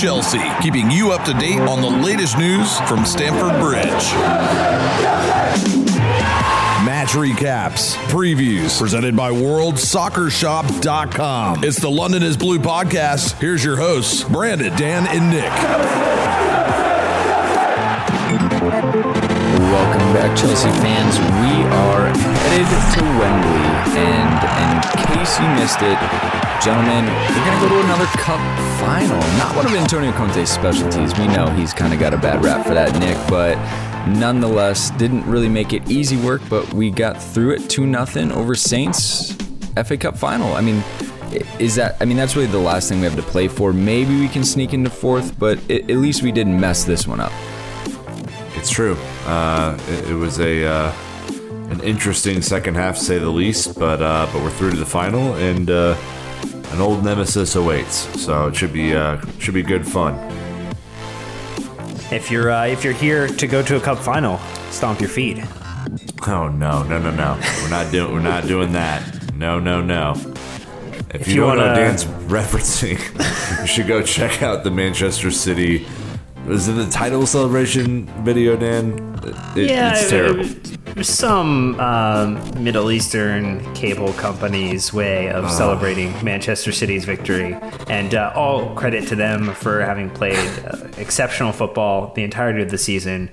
Chelsea, keeping you up to date on the latest news from Stamford Bridge. Match recaps, previews, presented by WorldSoccerShop.com. It's the London is Blue podcast. Here's your hosts, Brandon, Dan, and Nick. Welcome back, Chelsea fans. We are headed to Wembley, and in case you missed it, gentlemen, we're going to go to another cup final. Not one of Antonio Conte's specialties. We know he's kind of got a bad rap for that, Nick, but nonetheless, didn't really make it easy work, but we got through it 2 0 over Saints FA Cup final. I mean, is that I mean that's really the last thing we have to play for. Maybe we can sneak into fourth, but at least we didn't mess this one up. It's true. Uh, it, it, was a uh, an interesting second half, to say the least. But uh, but we're through to the final, and uh, an old nemesis awaits. So it should be uh, should be good fun. If you're uh, if you're here to go to a cup final, stomp your feet. Oh no no no no! We're not doing we're not doing that. No no no. If, If you, you don't wanna- Dan's referencing, you should go check out the Manchester City. Was it the title celebration video, Dan? It- it's terrible. Some um, Middle Eastern cable company's way of celebrating Manchester City's victory, and uh, all credit to them for having played uh, exceptional football the entirety of the season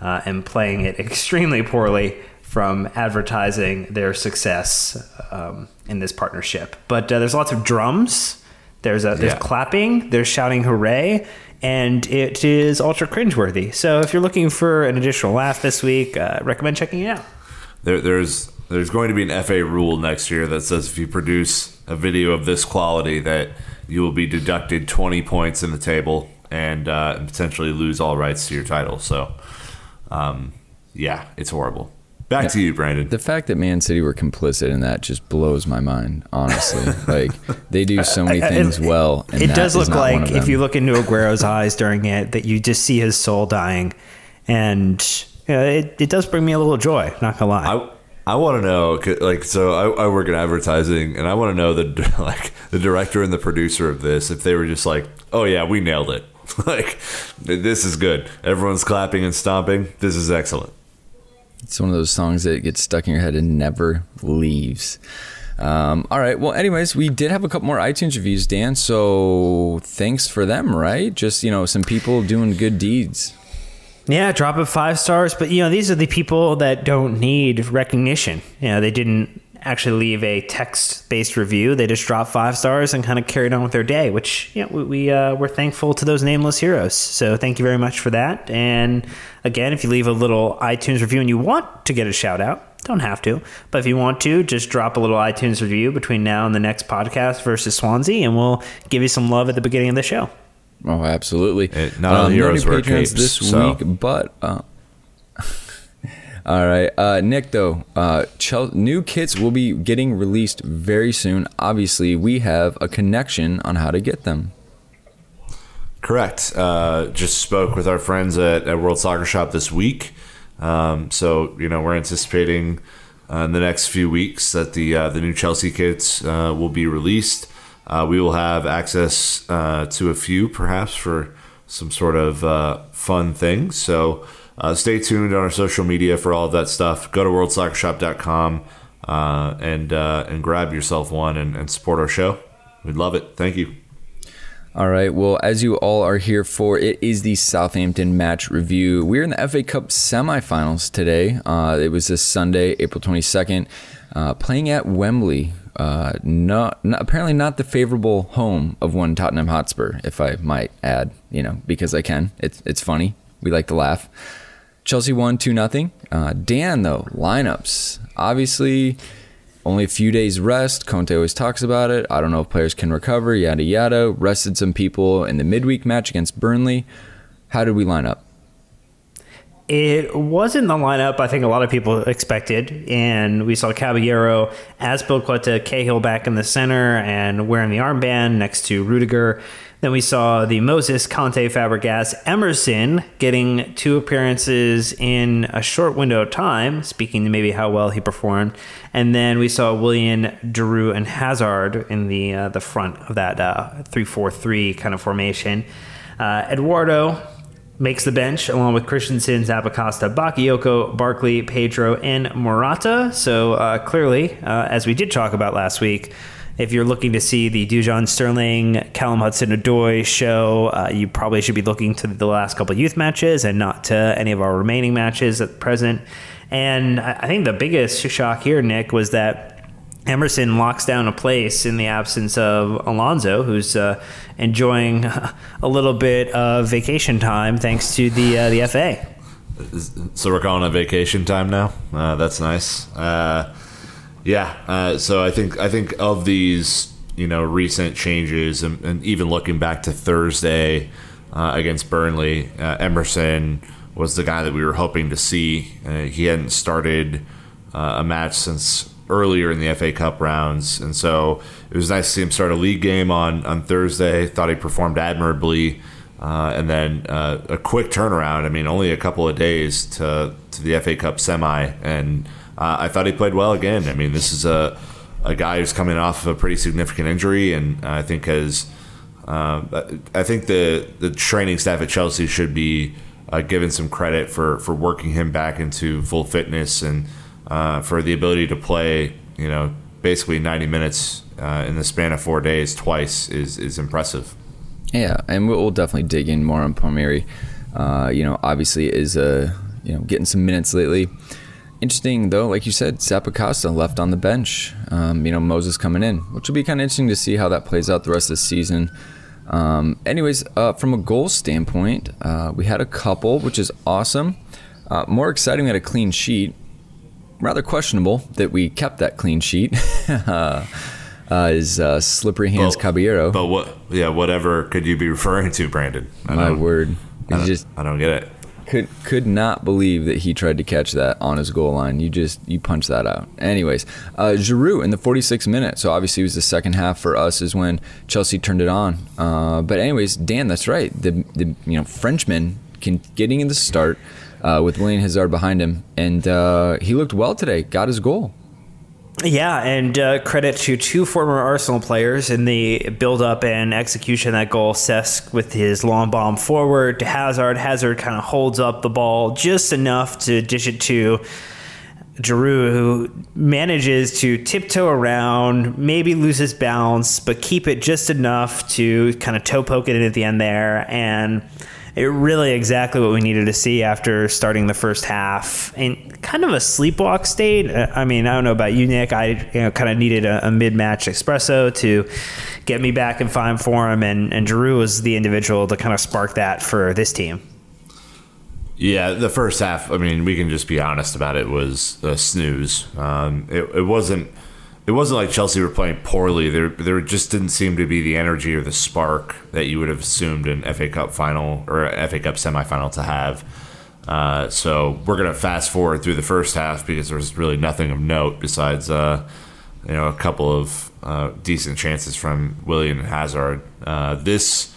uh, and playing it extremely poorly from advertising their success um, in this partnership. But uh, there's lots of drums. There's a, there's Yeah. clapping. There's shouting hooray. And it is ultra cringeworthy. So if you're looking for an additional laugh this week, uh, recommend checking it out. There, there's there's going to be an FA rule next year that says if you produce a video of this quality, that you will be deducted 20 points in the table and uh, potentially lose all rights to your title. So, um, yeah, it's horrible. Back to you, Brandon. The fact that Man City were complicit in that just blows my mind, honestly. like they do so many uh, things It- well. And it does look like if you look into Aguero's eyes during it, that you just see his soul dying, and you know, it, it does bring me a little joy. Not gonna lie. I I want to know, like, so I, I work in advertising, and I want to know the like the director and the producer of this if they were just like, oh yeah, we nailed it. like this is good. Everyone's clapping and stomping. This is excellent. It's one of those songs that gets stuck in your head and never leaves. Um, all right. Well, anyways, we did have a couple more iTunes reviews, Dan. So thanks for them, right? Just, you know, some people doing good deeds. Yeah, drop it five stars. But, you know, these are the people that don't need recognition. You know, they didn't actually leave a text based review. They just dropped five stars and kind of carried on with their day, which, you know, we, we, uh, we're thankful to those nameless heroes. So thank you very much for that. And again, if you leave a little iTunes review and you want to get a shout out, don't have to, but if you want to, just drop a little iTunes review between now and the next podcast versus Swansea, and we'll give you some love at the beginning of the show. Oh, absolutely. It, not all um, heroes wear capes this so. week, but uh, all right, uh, Nick. Though uh, Chel- new kits will be getting released very soon. Obviously, we have a connection on how to get them. Correct. Uh, just spoke with our friends at, at World Soccer Shop this week. Um, so you know we're anticipating uh, in the next few weeks that the uh, the new Chelsea kits uh, will be released. Uh, we will have access uh, to a few, perhaps for some sort of uh, fun things. So stay tuned on our social media for all of that stuff. Go to worldsoccershop.com and and grab yourself one and, and support our show. We'd love it. Thank you. All right. Well, as you all are here for, it is the Southampton match review. We're in the FA Cup semifinals today. Uh, it was this Sunday, April 22nd, uh, playing at Wembley. Uh, not, not, apparently not the favorable home of one Tottenham Hotspur, if I might add. You know, because I can. It's it's funny. We like to laugh. Chelsea won two nothing. Uh, Dan though lineups obviously only a few days rest. Conte always talks about it. I don't know if players can recover, yada yada. Rested some people in the midweek match against Burnley. How did we line up? It wasn't the lineup I think a lot of people expected, and we saw Caballero, Azpilicueta, Cahill back in the center and wearing the armband next to Rudiger. Then we saw the Moses, Kante, Fabregas, Emerson getting two appearances in a short window of time, speaking to maybe how well he performed. And then we saw Willian, Giroud, and Hazard in the uh, the front of that uh, three four three kind of formation. Uh, Eduardo makes the bench along with Christensen, Zappacosta, Bakayoko, Barkley, Pedro, and Morata. So uh, clearly, uh, as we did talk about last week, if you're looking to see the Dujon Sterling, Callum Hudson Odoi show, uh, you probably should be looking to the last couple youth matches and not to any of our remaining matches at present. And I think the biggest shock here, Nick, was that Emerson locks down a place in the absence of Alonso, who's uh, enjoying a little bit of vacation time thanks to the uh, the FA. So we're calling it vacation time now. Uh, that's nice. Yeah. Uh, so I think I think of these, you know, recent changes, and, and even looking back to Thursday uh, against Burnley, uh, Emerson was the guy that we were hoping to see. Uh, he hadn't started uh, a match since earlier in the FA Cup rounds, and so it was nice to see him start a league game on on Thursday. Thought he performed admirably. Uh, and then uh, a quick turnaround. I mean, only a couple of days to to the FA Cup semi, and uh, I thought he played well again. I mean, this is a a guy who's coming off of a pretty significant injury, and I think has. Uh, I think the the training staff at Chelsea should be uh, given some credit for for working him back into full fitness and uh, for the ability to play. You know, basically 90 minutes uh, in the span of four days twice is is impressive. Yeah, and we'll definitely dig in more on Palmieri. Uh, you know, obviously is a you know getting some minutes lately. Interesting though, like you said, Zappacosta left on the bench. Um, you know, Moses coming in, which will be kind of interesting to see how that plays out the rest of the season. Um, anyways, uh, from a goal standpoint, uh, we had a couple, which is awesome. Uh, more exciting, we had a clean sheet. Rather questionable that we kept that clean sheet. Uh, uh, is uh, slippery hands but, Caballero. But what? Yeah, whatever could you be referring to, Brandon? I My word, I don't, just I don't get it could could not believe that he tried to catch that on his goal line. You just you punch that out. Anyways, uh, Giroud in the 46th minute. So obviously it was the second half for us is when Chelsea turned it on. Uh, but anyways, Dan, that's right. The the you know Frenchman can getting in the start uh, with Willian Hazard behind him, and uh, he looked well today. Got his goal. Yeah, and uh, credit to two former Arsenal players in the build up and execution of that goal. Cesc with his long bomb forward to Hazard. Hazard kind of holds up the ball just enough to dish it to Giroud, who manages to tiptoe around, maybe loses balance, but keep it just enough to kind of toe poke it in at the end there. And it really exactly what we needed to see after starting the first half in kind of a sleepwalk state. Uh, I mean, I don't know about you, Nick. I you know, kind of needed a, a mid match espresso to get me back in fine form, and, and Giroud was the individual to kind of spark that for this team. Yeah, the first half. I mean, we can just be honest about it. Was a snooze. Um, it, it wasn't. It wasn't like Chelsea were playing poorly. There, there just didn't seem to be the energy or the spark that you would have assumed an FA Cup final or FA Cup semifinal to have. Uh, so we're gonna fast forward through the first half because there's really nothing of note besides, uh, you know, a couple of uh, decent chances from Willian and Hazard. Uh, this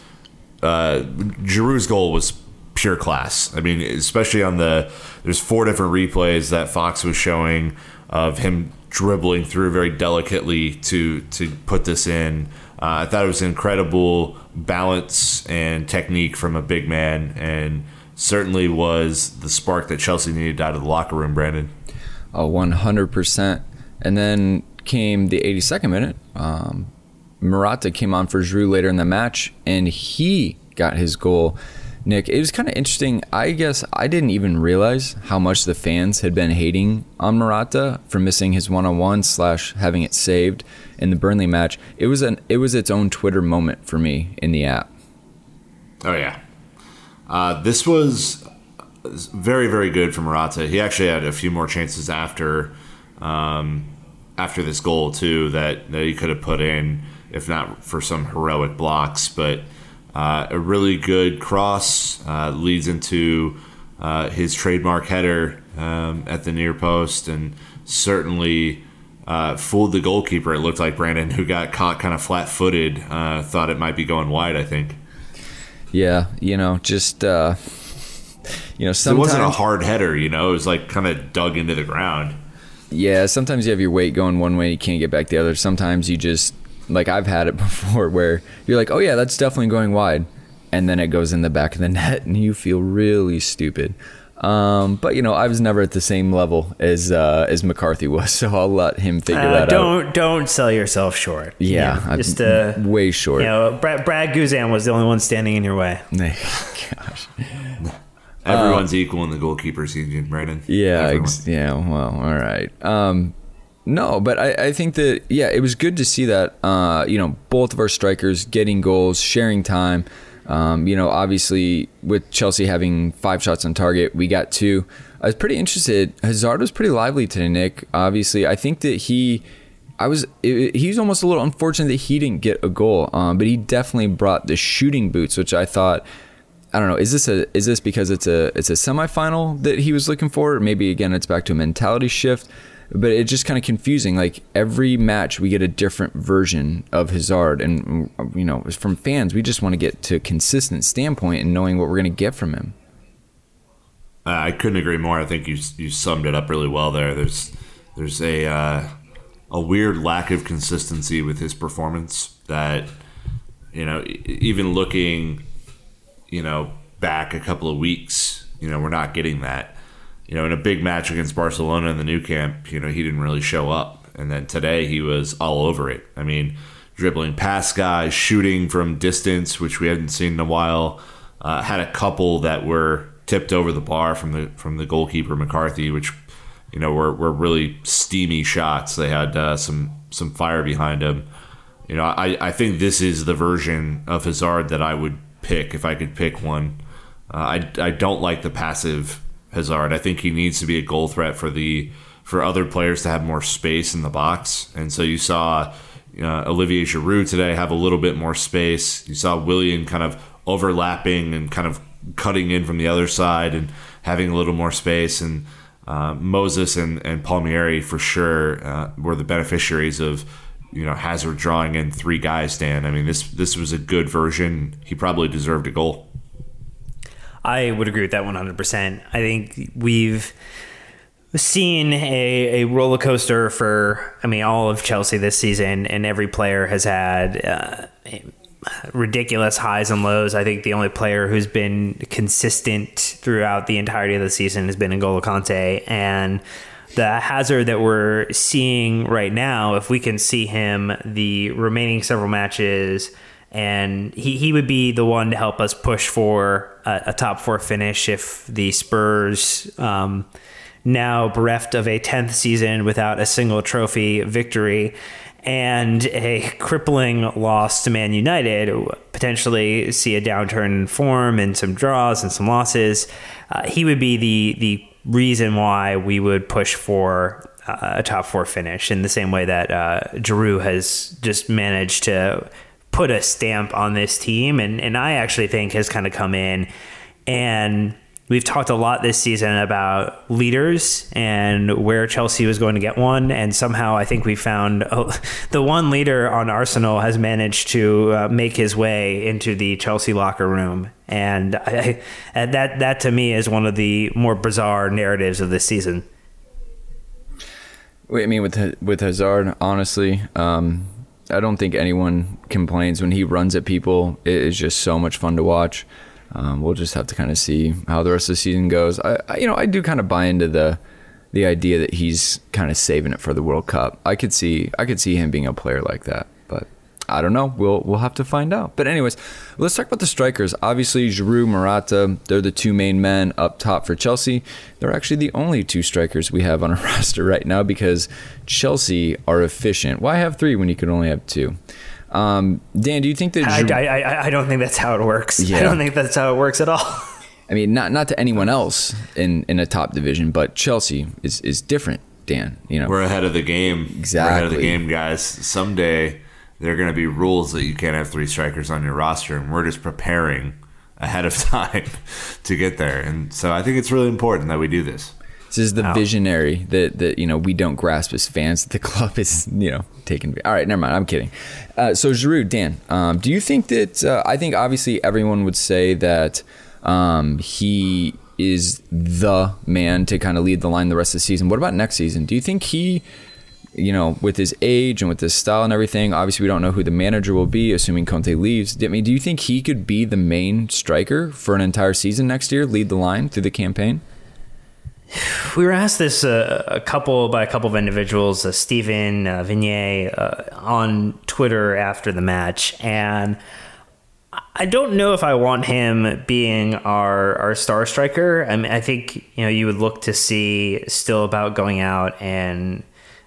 uh, Giroud's goal was pure class. I mean, especially on the there's four different replays that Fox was showing of him dribbling through very delicately to to put this in. Uh, I thought it was incredible balance and technique from a big man, and certainly was the spark that Chelsea needed out of the locker room. Brandon, oh, one hundred percent. And then came the 82nd minute. Um, Morata came on for Giroud later in the match, and he got his goal. Nick, it was kind of interesting. I guess I didn't even realize how much the fans had been hating on Morata for missing his one-on-one slash having it saved in the Burnley match. It was an it was its own Twitter moment for me in the app. Oh yeah, uh, this was very very good for Morata. He actually had a few more chances after um, after this goal too that, that he could have put in if not for some heroic blocks, but. Uh, a really good cross uh, leads into uh, his trademark header um, at the near post and certainly uh, fooled the goalkeeper. It looked like Brandon, who got caught kind of flat footed, uh, thought it might be going wide, I think. Yeah, you know, just. Uh, you know, sometimes, it wasn't a hard header. You know, it was like kind of dug into the ground. Yeah, sometimes you have your weight going one way, you can't get back the other. Sometimes you just like I've had it before where you're like, oh yeah, that's definitely going wide, and then it goes in the back of the net, and you feel really stupid. Um, but you know, I was never at the same level as uh, as McCarthy was, so I'll let him figure uh, that don't, out. Don't don't sell yourself short. Yeah, yeah just uh, way short. You know, Brad, Brad Guzan was the only one standing in your way. Gosh. Everyone's equal in the goalkeepers union, Brandon. Yeah, ex- yeah. Well, all right. Um, no, but I, I think that yeah, it was good to see that uh, you know both of our strikers getting goals, sharing time. Um, you know, obviously with Chelsea having five shots on target, we got two. I was pretty interested. Hazard was pretty lively today, Nick. Obviously, I think that he, I was, it, he was almost a little unfortunate that he didn't get a goal, um, but he definitely brought the shooting boots, which I thought. I don't know. Is this a is this because it's a it's a semifinal that he was looking for? Maybe again, it's back to a mentality shift but it's just kind of confusing. Like every match, we get a different version of Hazard, and you know, from fans, we just want to get to a consistent standpoint and knowing what we're going to get from him. I couldn't agree more. I think you you summed it up really well there. There's there's a uh, a weird lack of consistency with his performance that you know even looking you know back a couple of weeks, you know, we're not getting that you know, in a big match against Barcelona in the Nou Camp, you know, he didn't really show up. And then today he was all over it. I mean, dribbling past guys, shooting from distance, which we hadn't seen in a while. Uh, had a couple that were tipped over the bar from the from the goalkeeper McCarthy, which you know were, were really steamy shots. They had uh, some some fire behind them. You know, I, I think this is the version of Hazard that I would pick if I could pick one. Uh, I, I don't like the passive Hazard. I think he needs to be a goal threat for the for other players to have more space in the box. And so you saw uh, Olivier Giroud today have a little bit more space. You saw Willian kind of overlapping and kind of cutting in from the other side and having a little more space. And uh, Moses and, and Palmieri for sure uh, were the beneficiaries of you know Hazard drawing in three guys. Dan, I mean this this was a good version. He probably deserved a goal. I would agree with that 100%. I think we've seen a, a roller coaster for, I mean, all of Chelsea this season, and every player has had uh, ridiculous highs and lows. I think the only player who's been consistent throughout the entirety of the season has been N'Golo Kante, and the hazard that we're seeing right now, if we can see him the remaining several matches, and he, he would be the one to help us push for a, a top four finish if the Spurs. Um, now bereft of a 10th season without a single trophy victory and a crippling loss to Man United, potentially see a downturn in form and some draws and some losses. Uh, he would be the the reason why we would push for uh, a top four finish in the same way that uh, Giroud has just managed to put a stamp on this team, and and I actually think has kind of come in. And We've talked a lot this season about leaders and where Chelsea was going to get one, and somehow I think we found oh, the one leader on Arsenal has managed to uh, make his way into the Chelsea locker room, and, I, and that that to me is one of the more bizarre narratives of this season. I mean, with with Hazard, honestly, um, I don't think anyone complains when he runs at people. It is just so much fun to watch. Um, we'll just have to kind of see how the rest of the season goes. I, I, you know, I do kind of buy into the the idea that he's kind of saving it for the World Cup. I could see I could see him being a player like that, I don't know. We'll we'll have to find out. But anyways, let's talk about the strikers. Obviously, Giroud, Morata, they're the two main men up top for Chelsea. They're actually the only two strikers we have on our roster right now because Chelsea are efficient. Why have three when you could only have two? Um, Dan, do you think that? I, I, I, don't think that's how it works. Yeah. I don't think that's how it works at all. I mean, not not to anyone else in, in a top division, but Chelsea is, is different. Dan, you know, we're ahead of the game. Exactly, we're ahead of the game, guys. Someday there are going to be rules that you can't have three strikers on your roster, and we're just preparing ahead of time to get there. And so I think it's really important that we do this. This is the visionary that that you know we don't grasp as fans. That the club is you know taken. All right, never mind. I'm kidding. Uh, so Giroud, Dan, um, do you think that? Uh, I think obviously everyone would say that um, he is the man to kind of lead the line the rest of the season. What about next season? Do you think he? You know, with his age and with his style and everything, obviously we don't know who the manager will be, assuming Conte leaves. I mean, do you think he could be the main striker for an entire season next year, lead the line through the campaign? we were asked this uh, a couple by a couple of individuals, uh, Stephen uh, Vignier, uh, on Twitter after the match, and I don't know if I want him being our our star striker. I mean, I think you know you would look to see still about going out and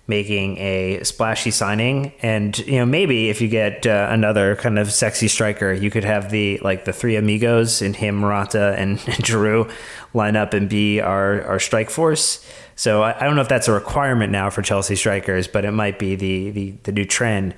making a splashy signing. And you know maybe if you get uh, another kind of sexy striker you could have the like the three amigos in him Morata and, and line up and be our our strike force. So I, I, don't know if that's a requirement now for Chelsea strikers but it might be the the, the new trend.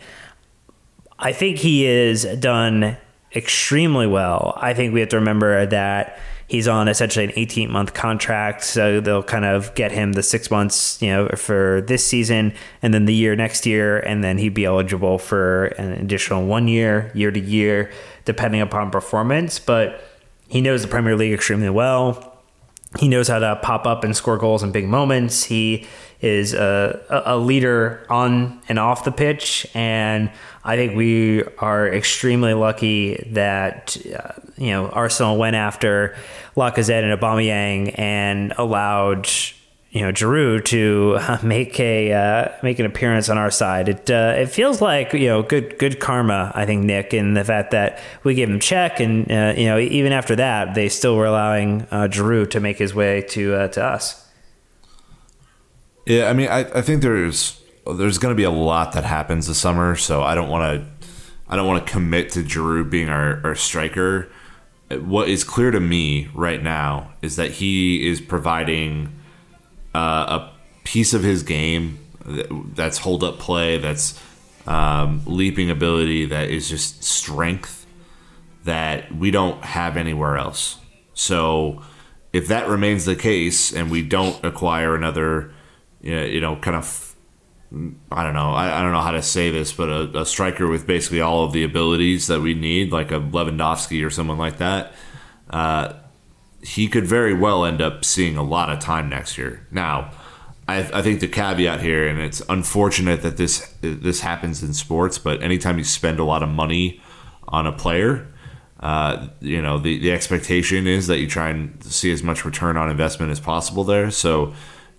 I think he is done extremely well. I think we have to remember that he's on essentially an 18 month contract. So they'll kind of get him the six months, you know, for this season and then the year next year. And then he'd be eligible for an additional one year, year to year, depending upon performance. But he knows the Premier League extremely well. He knows how to pop up and score goals in big moments. He is a, a leader on and off the pitch. And I think we are extremely lucky that uh, you know Arsenal went after Lacazette and Aubameyang and allowed you know Giroud to make a uh, make an appearance on our side. It uh, it feels like you know good good karma. I think Nick in the fact that we gave him check, and uh, you know even after that they still were allowing uh, Giroud to make his way to uh, to us. Yeah, I mean, I, I think there's there's going to be a lot that happens this summer, so I don't want to I don't want to commit to Giroud being our, our striker. What is clear to me right now is that he is providing uh, a piece of his game that's hold up play, that's um, leaping ability, that is just strength that we don't have anywhere else. So if that remains the case and we don't acquire another you know, kind of I don't know. I, I don't know how to say this, but a, a, striker with basically all of the abilities that we need, like a Lewandowski or someone like that, uh, he could very well end up seeing a lot of time next year. Now, I, I think the caveat here, and it's unfortunate that this this happens in sports, but anytime you spend a lot of money on a player, uh, you know the, the expectation is that you try and see as much return on investment as possible there. So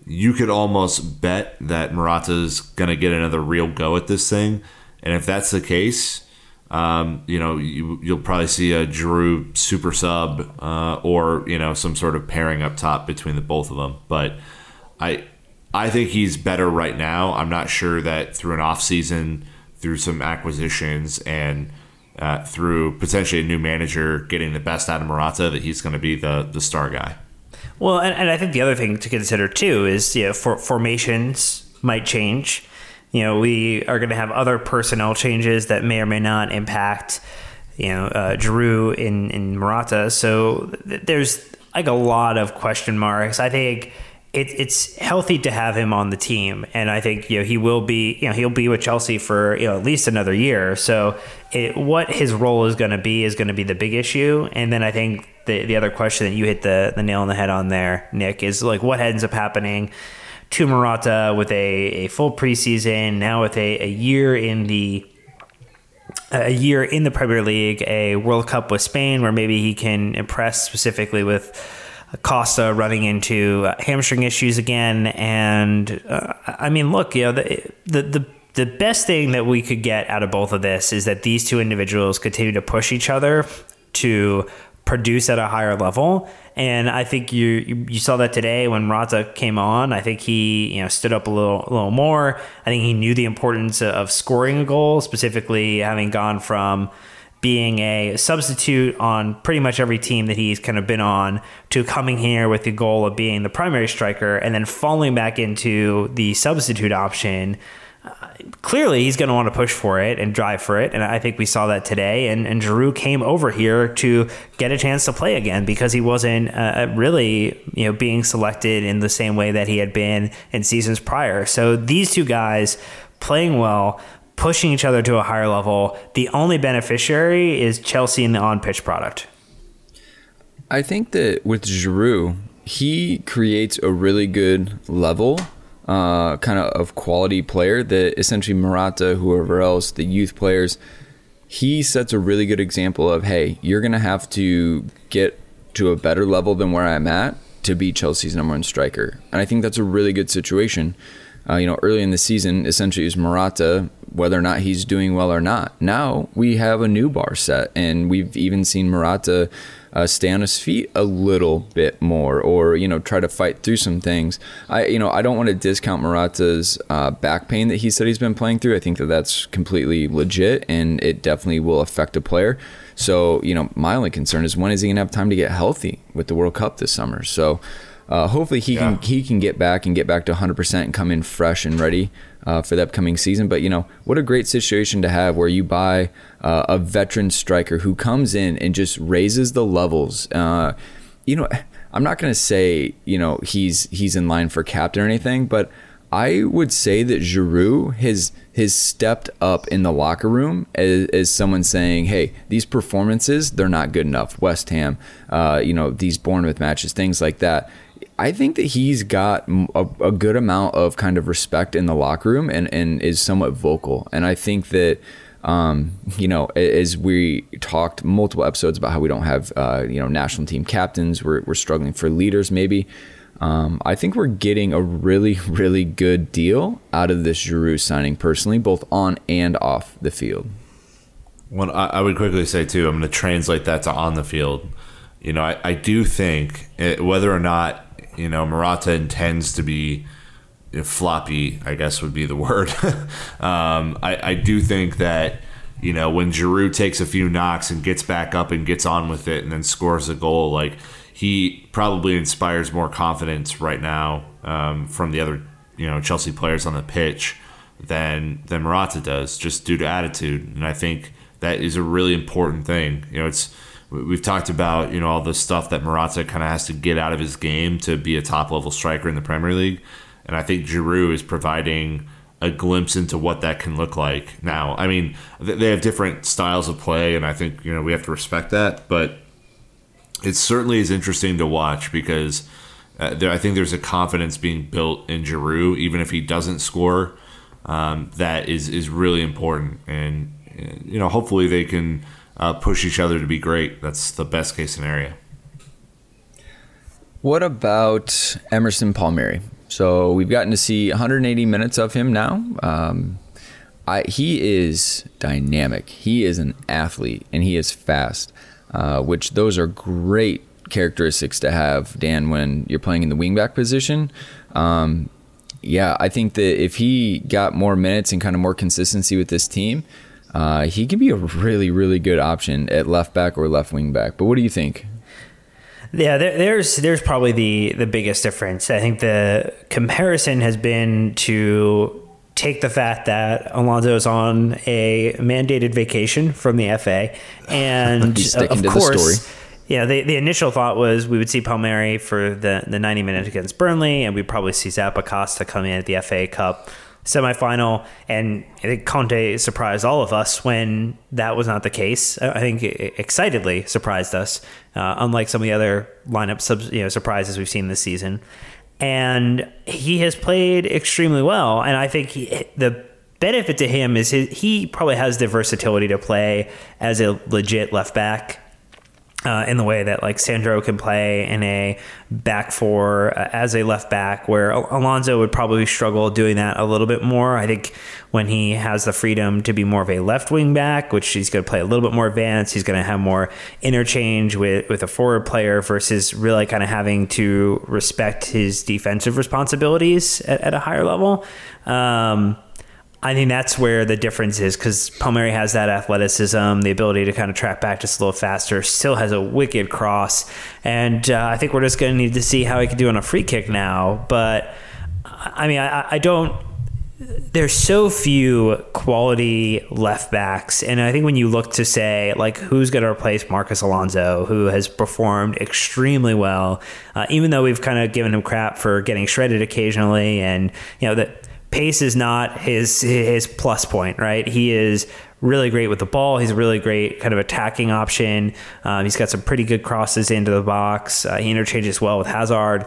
you could almost bet that Morata's going to get another real go at this thing, and if that's the case, um, you know you, you'll probably see a Giroud super sub uh, or you know some sort of pairing up top between the both of them. But I I think he's better right now. I'm not sure that through an off season, through some acquisitions, and uh, through potentially a new manager getting the best out of Morata, that he's going to be the the star guy. Well, and, and I think the other thing to consider too is you know for, formations might change. You know, we are going to have other personnel changes that may or may not impact you know uh, Giroud in in Morata. So th- there's like a lot of question marks. I think it, it's healthy to have him on the team, and I think you know he will be you know he'll be with Chelsea for you know at least another year. So it, what his role is going to be is going to be the big issue, and then I think the the other question that you hit the the nail on the head on there, Nick, is like what ends up happening to Morata with a, a full preseason now with a, a year in the a year in the Premier League, a World Cup with Spain, where maybe he can impress specifically with Costa running into uh, hamstring issues again. And uh, I mean, look, you know, the, the, the the best thing that we could get out of both of this is that these two individuals continue to push each other to produce at a higher level. And I think you you, saw that today when Morata came on. I think he you know stood up a little a little more. I think he knew the importance of scoring a goal, specifically having gone from being a substitute on pretty much every team that he's kind of been on to coming here with the goal of being the primary striker and then falling back into the substitute option. Uh, clearly, he's going to want to push for it and drive for it, and I think we saw that today. And, and Giroud came over here to get a chance to play again because he wasn't uh, really, you know, being selected in the same way that he had been in seasons prior. So these two guys playing well pushing each other to a higher level. The only beneficiary is Chelsea in the on pitch product. I think that with Giroud, he creates a really good level, uh, kind of of quality player that essentially Morata, whoever else, the youth players, he sets a really good example of, hey, you're to have to get to a better level than where I'm at to be Chelsea's number one striker. And I think that's a really good situation. Uh, you know, early in the season, essentially, it was Morata whether or not he's doing well or not. Now we have a new bar set, and we've even seen Morata uh, stay on his feet a little bit more, or you know, try to fight through some things. I, you know, I don't want to discount Morata's uh, back pain that he said he's been playing through. I think that that's completely legit, and it definitely will affect a player. So, you know, my only concern is when is he gonna have time to get healthy with the World Cup this summer? So. Uh, hopefully he yeah. can he can get back and get back to 100% and come in fresh and ready uh, for the upcoming season. But you know what a great situation to have where you buy uh, a veteran striker who comes in and just raises the levels. Uh, you know, I'm not going to say you know he's he's in line for captain or anything, but I would say that Giroud has has stepped up in the locker room as, as someone saying, "Hey, these performances they're not good enough." West Ham, uh, you know, these Bournemouth matches, things like that. I think that he's got a, a, good amount of kind of respect in the locker room and, and is somewhat vocal. And I think that, um, you know, as we talked multiple episodes about how we don't have, uh, you know, national team captains, we're, we're struggling for leaders maybe. Um, I think we're getting a really, really good deal out of this Giroud signing personally, both on and off the field. Well, I, would quickly say too, I'm going to translate that to on the field. You know, I, I do think it, whether or not you know, Morata intends to be floppy, I guess would be the word. um, I, I do think that, you know, when Giroud takes a few knocks and gets back up and gets on with it and then scores a goal, like he probably inspires more confidence right now um, from the other, you know, Chelsea players on the pitch than than Morata does, just due to attitude. And I think that is a really important thing. You know, it's we've talked about you know all the stuff that Morata kind of has to get out of his game to be a top level striker in the Premier League, and I think Giroud is providing a glimpse into what that can look like. Now, I mean, they have different styles of play, and I think you know we have to respect that, but it certainly is interesting to watch because uh, there, I think there's a confidence being built in Giroud, even if he doesn't score. Um, that is is really important, and you know, hopefully they can uh, push each other to be great. That's the best case scenario. What about Emerson Palmieri? So we've gotten to see 180 minutes of him now. Um, I, he is dynamic. He is an athlete, and he is fast, uh, which those are great characteristics to have, Dan, when you're playing in the wingback position. Um, yeah, I think that if he got more minutes and kind of more consistency with this team, uh, he could be a really, really good option at left back or left wing back. But what do you think? Yeah, there, there's there's probably the the biggest difference. I think the comparison has been to take the fact that Alonso is on a mandated vacation from the FA, and of course. Yeah, the, the initial thought was we would see Palmieri for the, the 90 minutes against Burnley, and we'd probably see Zappacosta come in at the FA Cup semifinal. And I think Conte surprised all of us when that was not the case. I think excitedly surprised us, uh, unlike some of the other lineup sub, you know, surprises we've seen this season. And he has played extremely well. And I think he, the benefit to him is his, he probably has the versatility to play as a legit left back uh, in the way that like Sandro can play in a back four uh, as a left back, where Alonso would probably struggle doing that a little bit more. I think when he has the freedom to be more of a left wing back, which he's going to play a little bit more advanced, he's going to have more interchange with with a forward player versus really kind of having to respect his defensive responsibilities at, at a higher level. Um, I think that's where the difference is because Palmieri has that athleticism, the ability to kind of track back just a little faster, still has a wicked cross. And uh, I think we're just going to need to see how he can do on a free kick now. But I mean, I, I don't. There's so few quality left backs. And I think when you look to say, like, who's going to replace Marcos Alonso, who has performed extremely well, uh, even though we've kind of given him crap for getting shredded occasionally and, you know, that pace is not his his plus point, right? He is really great with the ball. He's a really great kind of attacking option. Um, he's got some pretty good crosses into the box. Uh, he interchanges well with Hazard.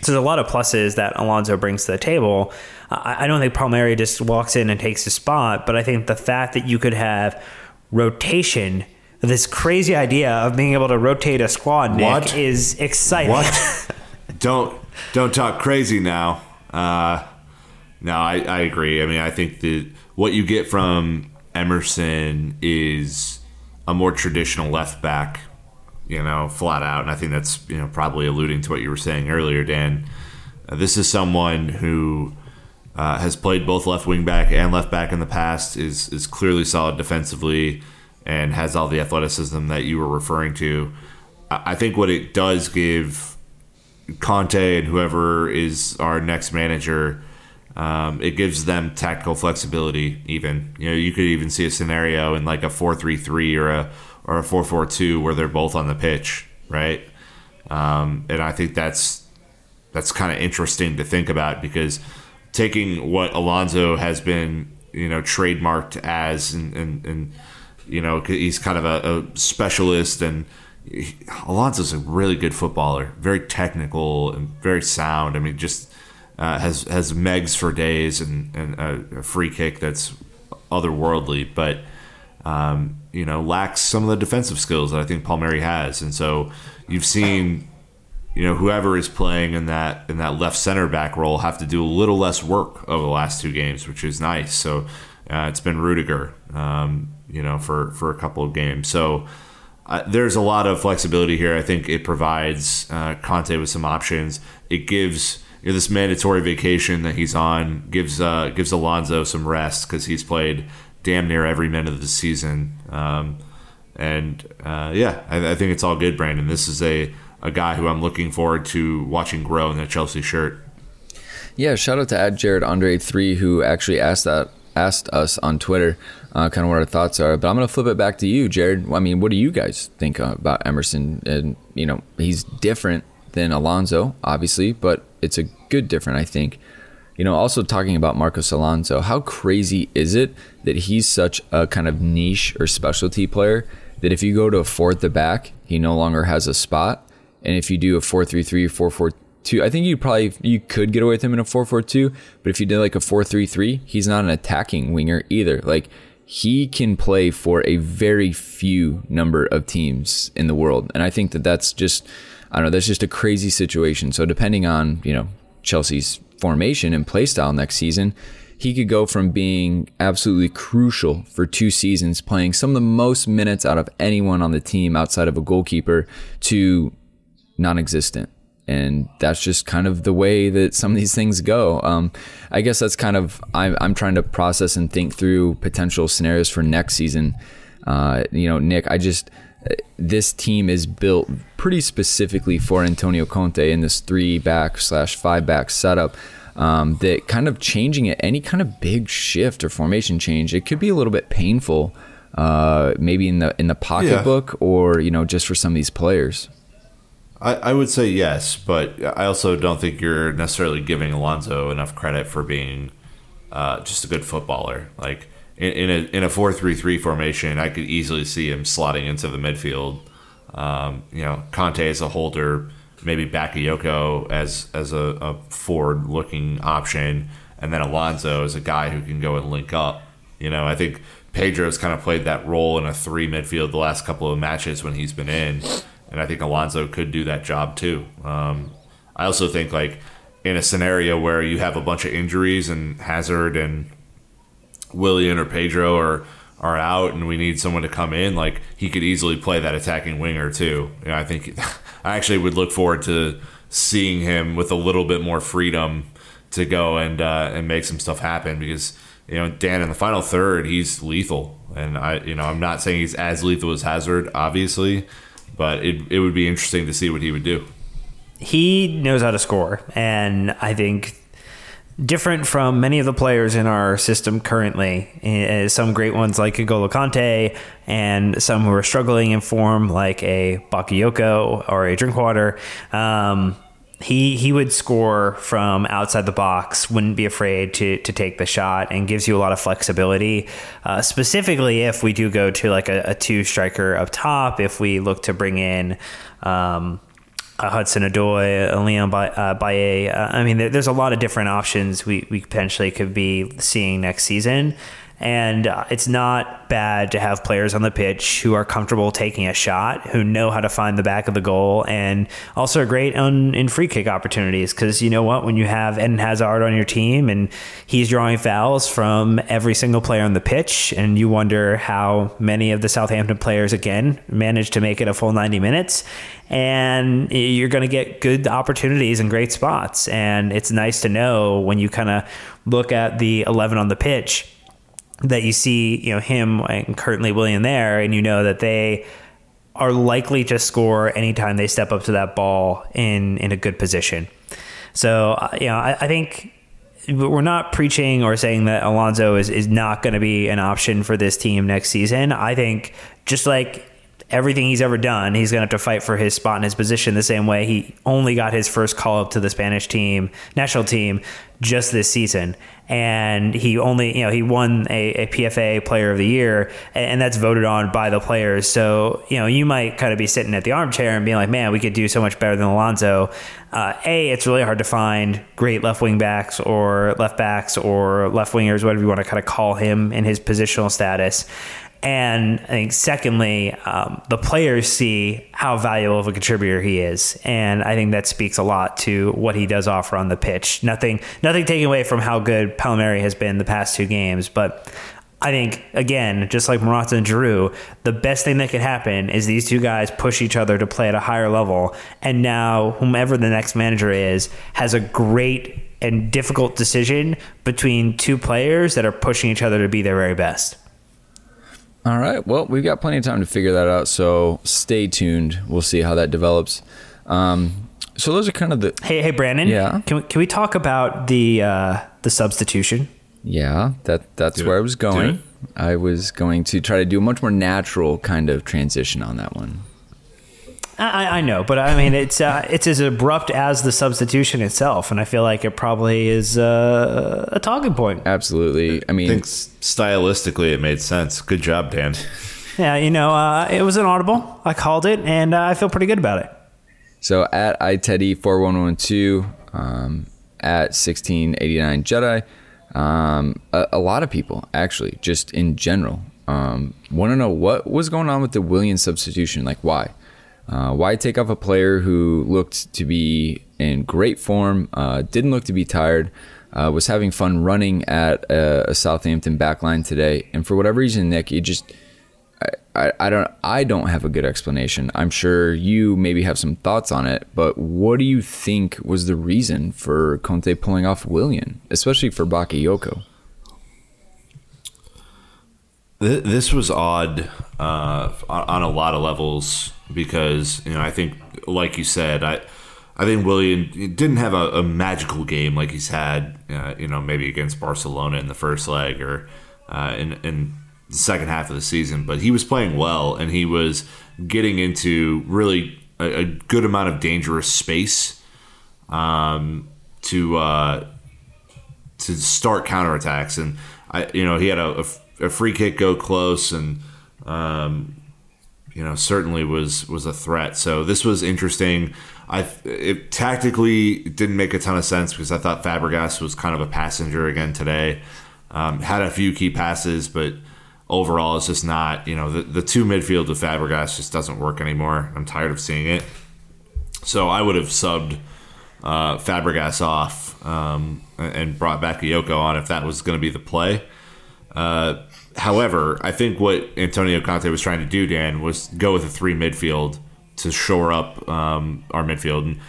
So there's a lot of pluses that Alonso brings to the table. I, I don't think Palmieri just walks in and takes his spot, but I think the fact that you could have rotation this crazy idea of being able to rotate a squad Nick, what? is exciting. What? don't don't talk crazy now. Uh, no, I, I agree. I mean, I think that what you get from Emerson is a more traditional left back, you know, flat out. And I think that's, you know, probably alluding to what you were saying earlier, Dan. Uh, this is someone who uh, has played both left wing back and left back in the past, is, is clearly solid defensively, and has all the athleticism that you were referring to. I, I think what it does give Conte and whoever is our next manager um, it gives them tactical flexibility. Even you know you could even see a scenario in like a four three three or a or a four four two where they're both on the pitch, right? Um, and I think that's that's kind of interesting to think about because taking what Alonso has been you know trademarked as and and, and you know he's kind of a, a specialist and. Alonso's a really good footballer, very technical and very sound. I mean, just uh, has has megs for days and, and a, a, free kick that's otherworldly, but um, you know lacks some of the defensive skills that I think Palmieri has. And so you've seen you know whoever is playing in that in that left center back role have to do a little less work over the last two games, which is nice. So uh, it's been Rudiger, um, you know, for for a couple of games. So. Uh, there's a lot of flexibility here. I think it provides uh, Conte with some options. It gives you know, this mandatory vacation that he's on gives uh, gives Alonso some rest because he's played damn near every minute of the season. Um, and uh, yeah, I, I, think it's all good, Brandon. This is a, a guy who I'm looking forward to watching grow in the Chelsea shirt. Yeah, shout out to at Jared Andre three who actually asked that asked us on Twitter, uh, kind of what our thoughts are. But I'm gonna flip it back to you, Jared. I mean, what do you guys think about Emerson? And you know, he's different than Alonso, obviously, but it's a good different, I think. You know, also talking about Marcos Alonso, how crazy is it that he's such a kind of niche or specialty player that if you go to a four at the back, he no longer has a spot, and if you do a four three three, four four two. I think you probably you could get away with him in a four four two, but if you did like a four three three, he's not an attacking winger either. Like he can play for a very few number of teams in the world, and I think that that's just I don't know. That's just a crazy situation. So depending on you know Chelsea's formation and play style next season, he could go from being absolutely crucial for two seasons, playing some of the most minutes out of anyone on the team outside of a goalkeeper, to non existent. And that's just kind of the way that some of these things go. Um, I guess that's kind of, I'm, I'm trying to process and think through potential scenarios for next season. Uh, you know, Nick, I just, this team is built pretty specifically for Antonio Conte in this three back slash five back setup. Um, that kind of changing it, any kind of big shift or formation change, it could be a little bit painful, uh, maybe in the in the pocketbook yeah. or you know just for some of these players. I, I would say yes, but I also don't think you're necessarily giving Alonso enough credit for being uh, just a good footballer. Like in, in a in a four three three formation, I could easily see him slotting into the midfield. Um, you know, Kante as a holder, maybe Bakayoko as as a, a forward looking option, and then Alonso as a guy who can go and link up. You know, I think Pedro's kind of played that role in a three midfield the last couple of matches when he's been in, and I think Alonso could do that job too. Um, I also think like in a scenario where you have a bunch of injuries and Hazard and Willian or Pedro are are out and we need someone to come in, like he could easily play that attacking winger too. You know, I think I actually would look forward to seeing him with a little bit more freedom to go and uh, and make some stuff happen because you know Dan in the final third he's lethal and I you know I'm not saying he's as lethal as Hazard obviously but it it would be interesting to see what he would do. He knows how to score and I think different from many of the players in our system currently. Uh, some great ones like N'Golo Kanté, and some who are struggling in form like a Bakayoko or a Drinkwater. Um, he he would score from outside the box, wouldn't be afraid to to take the shot, and gives you a lot of flexibility. Uh, specifically, if we do go to like a, a, two striker up top, if we look to bring in. Um, uh, Hudson-Odoi, uh, Leon uh, Bailey. Uh, I mean, there, there's a lot of different options we, we potentially could be seeing next season. And uh, it's not bad to have players on the pitch who are comfortable taking a shot, who know how to find the back of the goal, and also are great on, in free kick opportunities. Because you know what? When you have Eden Hazard on your team and he's drawing fouls from every single player on the pitch, and you wonder how many of the Southampton players, again, managed to make it a full 90 minutes and you're going to get good opportunities and great spots. And it's nice to know when you kind of look at the 11 on the pitch that you see, you know, him and currently Willian there, and you know that they are likely to score anytime they step up to that ball in in a good position. So, uh, you know, I, I think we're not preaching or saying that Alonso is, is not going to be an option for this team next season. I think just like everything he's ever done, he's going to have to fight for his spot in his position the same way he only got his first call up to the Spanish team, national team, just this season. And he only, you know, he won a, a PFA Player of the Year, and that's voted on by the players. So, you know, you might kind of be sitting at the armchair and being like, man, we could do so much better than Alonso. Uh, a, it's really hard to find great left wing backs or left backs or left wingers, whatever you want to kind of call him in his positional status. And I think, secondly, um, the players see how valuable of a contributor he is, and I think that speaks a lot to what he does offer on the pitch. Nothing, nothing taking away from how good Palmieri has been the past two games, but I think again, just like Morata and Giroud, the best thing that could happen is these two guys push each other to play at a higher level, and now whomever the next manager is has a great and difficult decision between two players that are pushing each other to be their very best. All right. Well, we've got plenty of time to figure that out. So stay tuned. We'll see how that develops. Um, so those are kind of the. Hey, hey, Brandon. Yeah. Can we, can we talk about the uh, the substitution? Yeah, that that's do where it. I was going. I was going to try to do a much more natural kind of transition on that one. I, I know, but I mean, it's uh, it's as abrupt as the substitution itself, and I feel like it probably is uh, a talking point. Absolutely. I mean, I think stylistically it made sense. Good job, Dan. Yeah, you know, uh, it was an audible. I called it, and uh, I feel pretty good about it. So at iTeddy4112, um, at 1689 Jedi, um, a, a, lot of people actually, just in general, um, want to know what was going on with the Willian substitution. Like, why? Uh, why take off a player who looked to be in great form, uh, didn't look to be tired, uh, was having fun running at a, a Southampton backline today, and for whatever reason, Nick, you just I, I don't I don't have a good explanation. I'm sure you maybe have some thoughts on it, but what do you think was the reason for Conte pulling off Willian, especially for Bakayoko? This was odd uh, on a lot of levels because you know I think, like you said, I I think Willian didn't have a, a magical game like he's had, uh, you know, maybe against Barcelona in the first leg or uh, in in the second half of the season, but he was playing well and he was getting into really a, a good amount of dangerous space um, to uh, to start counterattacks. And I, you know, he had a, a, a free kick go close and. Um, you know, certainly was was a threat. So this was interesting. I it tactically didn't make a ton of sense because I thought Fabregas was kind of a passenger again today. Um, had a few key passes, but overall it's just not you know the, the two midfield of Fabregas just doesn't work anymore. I'm tired of seeing it. So I would have subbed uh, Fabregas off um, and brought Bakayoko on if that was going to be the play. Uh, however, I think what Antonio Conte was trying to do, Dan, was go with a three midfield to shore up um, our midfield. And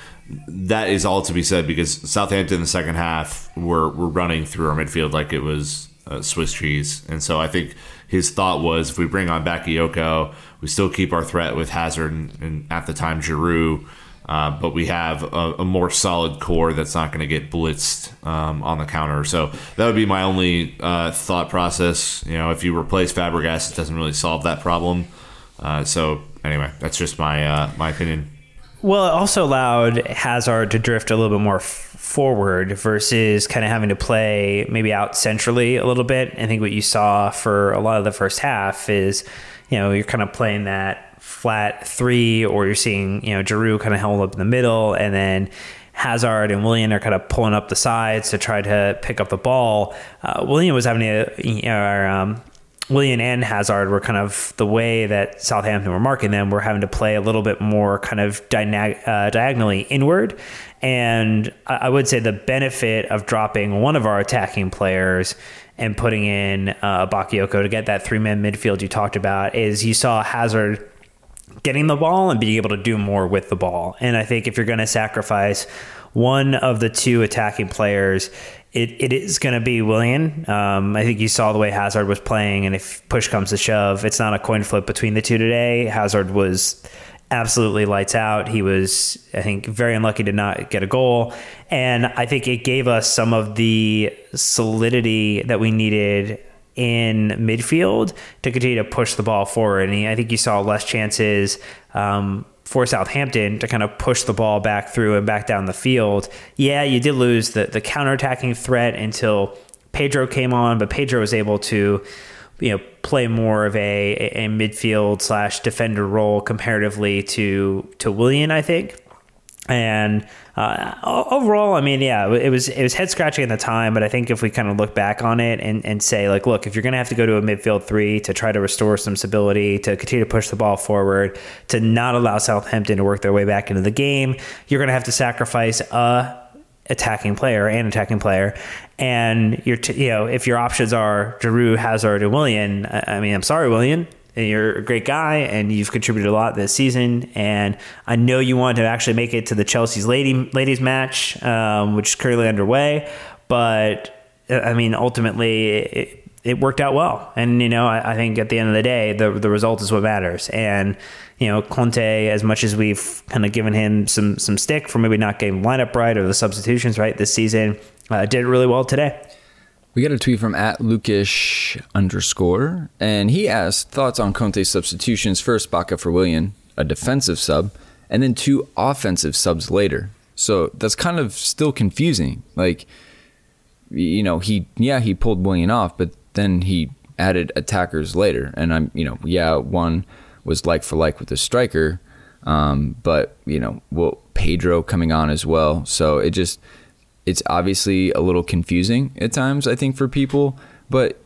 that is all to be said because Southampton in the second half were, were running through our midfield like it was uh, Swiss cheese. And so I think his thought was if we bring on Bakayoko, we still keep our threat with Hazard and, and at the time Giroud. Uh, but we have a, a, more solid core that's not going to get blitzed um, on the counter. So that would be my only uh, thought process. You know, if you replace Fabregas, it doesn't really solve that problem. Uh, so anyway, that's just my uh, my opinion. Well, it also allowed Hazard to drift a little bit more f- forward versus kind of having to play maybe out centrally a little bit. I think what you saw for a lot of the first half is, you know, you're kind of playing that flat three, or you're seeing, you know, Giroud kind of held up in the middle, and then Hazard and Willian are kind of pulling up the sides to try to pick up the ball. Uh, Willian was having to, you know, um, Willian and Hazard were kind of the way that Southampton were marking them. We're having to play a little bit more kind of uh, diagonally inward. And I would say the benefit of dropping one of our attacking players and putting in uh, Bakayoko to get that three man midfield you talked about is you saw Hazard getting the ball and being able to do more with the ball. And I think if you're going to sacrifice one of the two attacking players, it, it is going to be Willian. Um, I think you saw the way Hazard was playing, and if push comes to shove, it's not a coin flip between the two today. Hazard was absolutely lights out. He was, I think, very unlucky to not get a goal. And I think it gave us some of the solidity that we needed in midfield to continue to push the ball forward. And I think you saw less chances. Um, for Southampton to kind of push the ball back through and back down the field. Yeah, you did lose the the counterattacking threat until Pedro came on, but Pedro was able to you know play more of a, a midfield slash defender role comparatively to to Willian, I think. And uh, overall, I mean, yeah, it was it was head scratching at the time, but I think if we kind of look back on it and, and say like, look, if you're going to have to go to a midfield three to try to restore some stability, to continue to push the ball forward, to not allow Southampton to work their way back into the game, you're going to have to sacrifice a attacking player and attacking player, and you're t- you know if your options are Giroud, Hazard, and Willian, I mean, I'm sorry, Willian, and you're a great guy and you've contributed a lot this season. And I know you want to actually make it to the Chelsea's lady ladies match, um, which is currently underway. But I mean, ultimately, it, it worked out well. And you know, I, I, think at the end of the day, the the result is what matters. And you know, Conte, as much as we've kind of given him some some stick for maybe not getting lineup right or the substitutions right this season, uh, did really well today. We got a tweet from at Lukish underscore, and he asked thoughts on Conte's substitutions. First, Baka for Willian, a defensive sub, and then two offensive subs later. So that's kind of still confusing. Like, you know, he yeah he pulled Willian off, but then he added attackers later, and I'm you know yeah one was like for like with the striker, Um, but you know, well, Pedro coming on as well. So it just it's obviously a little confusing at times. I think for people, but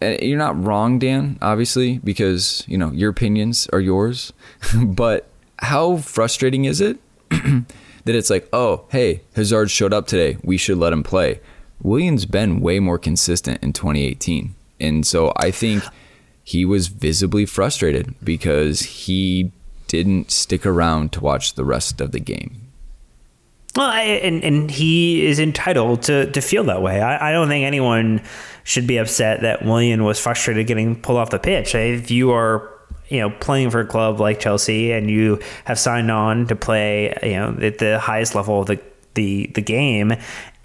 uh, you're not wrong, Dan. Obviously, because you know your opinions are yours. but how frustrating is it that it's like, oh, hey, Hazard showed up today. We should let him play. Willian's been way more consistent in 2018, and so I think he was visibly frustrated because he didn't stick around to watch the rest of the game. Well, I, and and he is entitled to to feel that way. I, I don't think anyone should be upset that Willian was frustrated getting pulled off the pitch. If you are you know playing for a club like Chelsea and you have signed on to play you know at the highest level of the the the game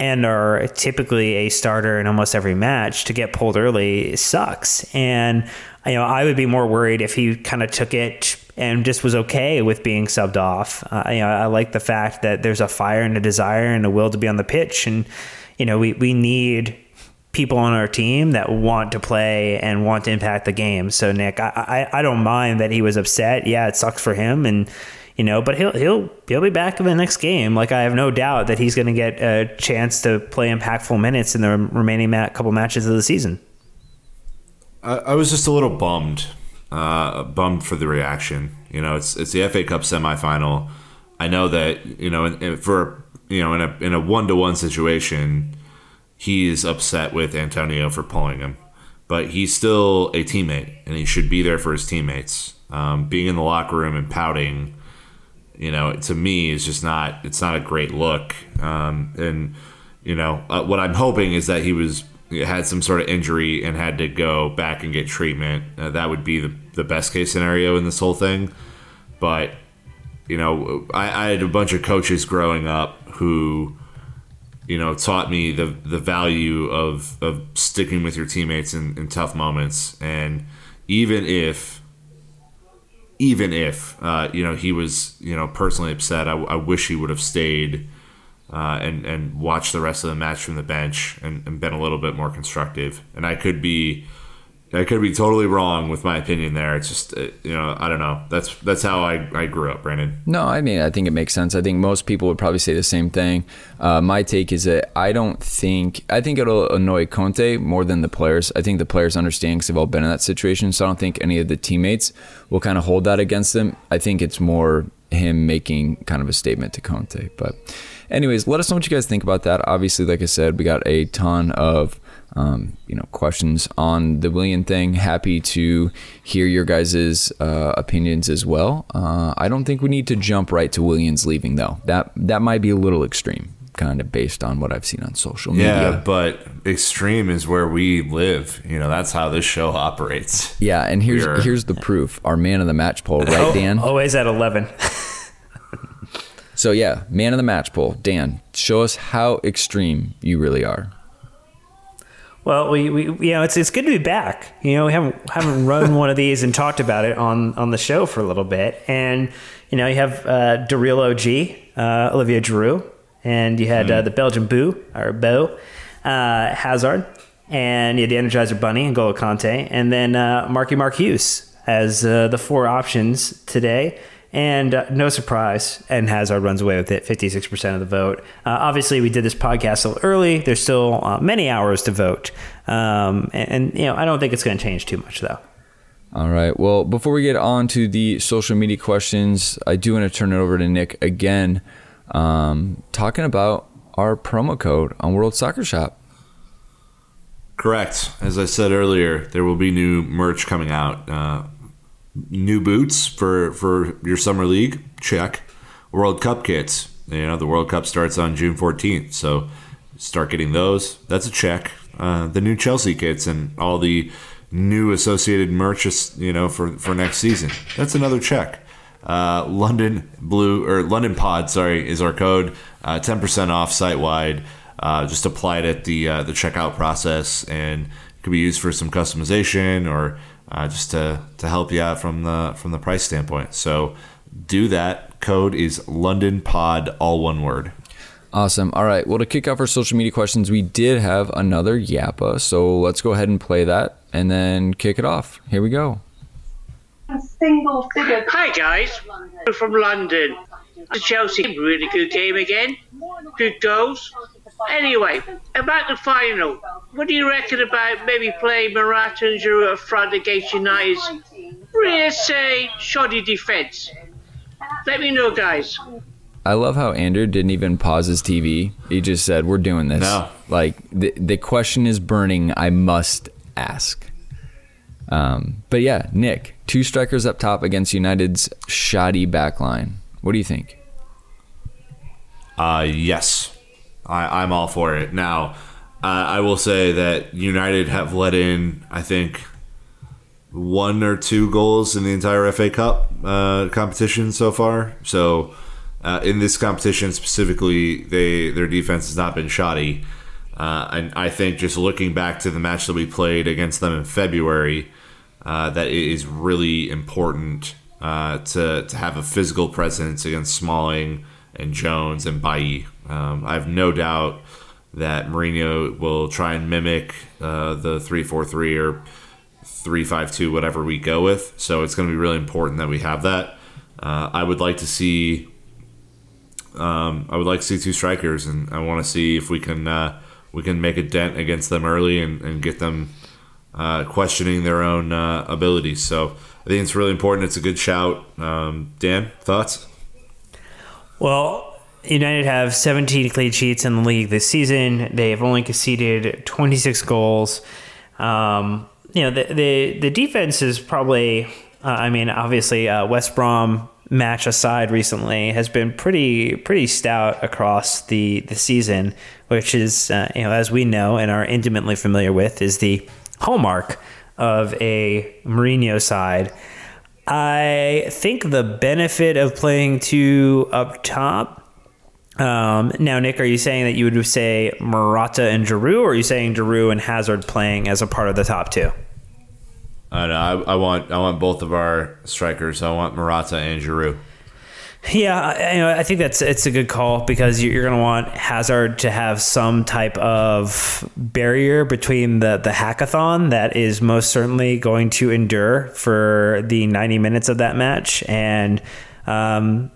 and are typically a starter in almost every match to get pulled early sucks and you know I would be more worried if he kind of took it and just was okay with being subbed off. Uh, you know, I like the fact that there's a fire and a desire and a will to be on the pitch, and you know, we we need people on our team that want to play and want to impact the game. So Nick, I I, I don't mind that he was upset. Yeah, it sucks for him, and you know, but he'll he'll he'll be back in the next game. Like I have no doubt that he's going to get a chance to play impactful minutes in the remaining couple matches of the season. I, I was just a little bummed uh, bummed for the reaction. You know, it's it's the FA Cup semifinal. I know that you know in, in, for you know in a in a one to one situation, he is upset with Antonio for pulling him, but he's still a teammate and he should be there for his teammates. Um, being in the locker room and pouting, you know, to me is just not it's not a great look. Um, and you know, uh, what I'm hoping is that he was had some sort of injury and had to go back and get treatment. Uh, that would be the the best case scenario in this whole thing. But you know, I, I had a bunch of coaches growing up who you know taught me the the value of of sticking with your teammates in, in tough moments and even if even if uh, you know he was you know personally upset I, I wish he would have stayed uh, and and watched the rest of the match from the bench and, and been a little bit more constructive and I could be I could be totally wrong with my opinion there. It's just uh, you know I don't know. That's that's how I, I grew up, Brandon. No, I mean I think it makes sense. I think most people would probably say the same thing. Uh, my take is that I don't think I think it'll annoy Conte more than the players. I think the players understand because they've all been in that situation. So I don't think any of the teammates will kind of hold that against them. I think it's more him making kind of a statement to Conte. But anyways, let us know what you guys think about that. Obviously, like I said, we got a ton of um, you know questions on the Willian thing. Happy to hear your guys' uh, opinions as well. Uh, I don't think we need to jump right to Willian's leaving though. That that might be a little extreme, kind of based on what I've seen on social media. Yeah, but extreme is where we live. You know, that's how this show operates. Yeah, and here's We're, here's the proof. Our man of the match poll, right, Dan? Always at eleven. so yeah, man of the match poll, Dan. Show us how extreme you really are. Well, we, we you know it's it's good to be back. You know, we haven't haven't run one of these and talked about it on on the show for a little bit, and you know you have uh, Darrell OG, uh, Olivier Giroud, and you had mm. uh, the Belgian Boo or Bo uh, Hazard, and you had the Energizer Bunny and Golo Kanté, and then uh, Marky Mark Hughes as uh, the four options today. And uh, no surprise, Eden Hazard runs away with it, 56% of the vote. Uh, obviously, we did this podcast a little early. There's still uh, many hours to vote. Um, and, and, you know, I don't think it's going to change too much, though. All right. Well, before we get on to the social media questions, I do want to turn it over to Nick again, um, talking about our promo code on World Soccer Shop. Correct. As I said earlier, there will be new merch coming out. New boots for for your summer league? Check. World cup kits. You know the world cup starts on june 14th so start getting those. That's a check. Uh, the new chelsea kits and all the new associated merch you know for for next season. That's another check. Uh, london blue or london pod sorry is our code. Uh, 10% off site wide uh, just apply it at the uh, the checkout process and can be used for some customization or uh, just to, to help you out from the from the price standpoint. So do that. Code is London Pod, all one word. Awesome. All right. Well, to kick off our social media questions, we did have another Yappa. So let's go ahead and play that and then kick it off. Here we go. single figure. Hi guys, We're from London. The Chelsea really good game again. Good goals. Anyway, about the final. What do you reckon about maybe playing Morata and Giroud up front against United's really say shoddy defence? Let me know, guys. I love how Andrew didn't even pause his TV. He just said, "We're doing this." No. Like the the question is burning. I must ask. Um, but yeah, Nick, two strikers up top against United's shoddy backline. What do you think? Uh, yes, I, I'm all for it. Now, uh, I will say that United have let in, I think, one or two goals in the entire FA Cup uh, competition so far. So, uh, in this competition specifically, they their defense has not been shoddy. Uh, and I think just looking back to the match that we played against them in February, uh, that it is really important uh, to to have a physical presence against Smalling and Jones and Bailly. Um, I have no doubt that Mourinho will try and mimic uh, the three four three or three five two, whatever we go with. So it's going to be really important that we have that. Uh, I would like to see. Um, I would like to see two strikers, and I want to see if we can uh, we can make a dent against them early and, and get them uh, questioning their own uh, abilities. So I think it's really important. It's a good shout. Um, Dan, thoughts? Well, United have 17 clean sheets in the league this season. They have only conceded 26 goals. Um, you know, the, the the defense is probably. Uh, I mean, obviously, uh, West Brom match aside recently has been pretty pretty stout across the the season, which is uh, you know as we know and are intimately familiar with is the hallmark of a Mourinho side. I think the benefit of playing two up top. Um, now, Nick, are you saying that you would say Morata and Giroud, or are you saying Giroud and Hazard playing as a part of the top two? I know. I, I want I want both of our strikers. I want Morata and Giroud. Yeah, I, you know, I think that's it's a good call because you're going to want Hazard to have some type of barrier between the the hackathon that is most certainly going to endure for the 90 minutes of that match, and um,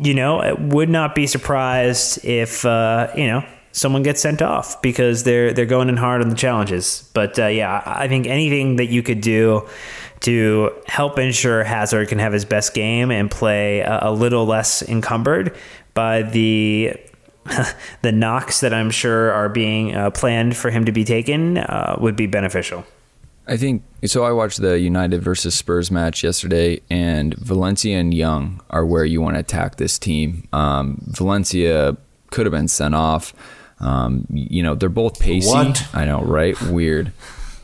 you know, I would not be surprised if uh, you know someone gets sent off because they're they're going in hard on the challenges. But uh, yeah, I think anything that you could do to help ensure Hazard can have his best game and play a, a little less encumbered by the the knocks that I'm sure are being uh, planned for him to be taken uh, would be beneficial. I think so. I watched the United versus Spurs match yesterday, and Valencia and Young are where you want to attack this team. Um, Valencia could have been sent off. Um, you know, they're both pacey. What? I know, right? Weird.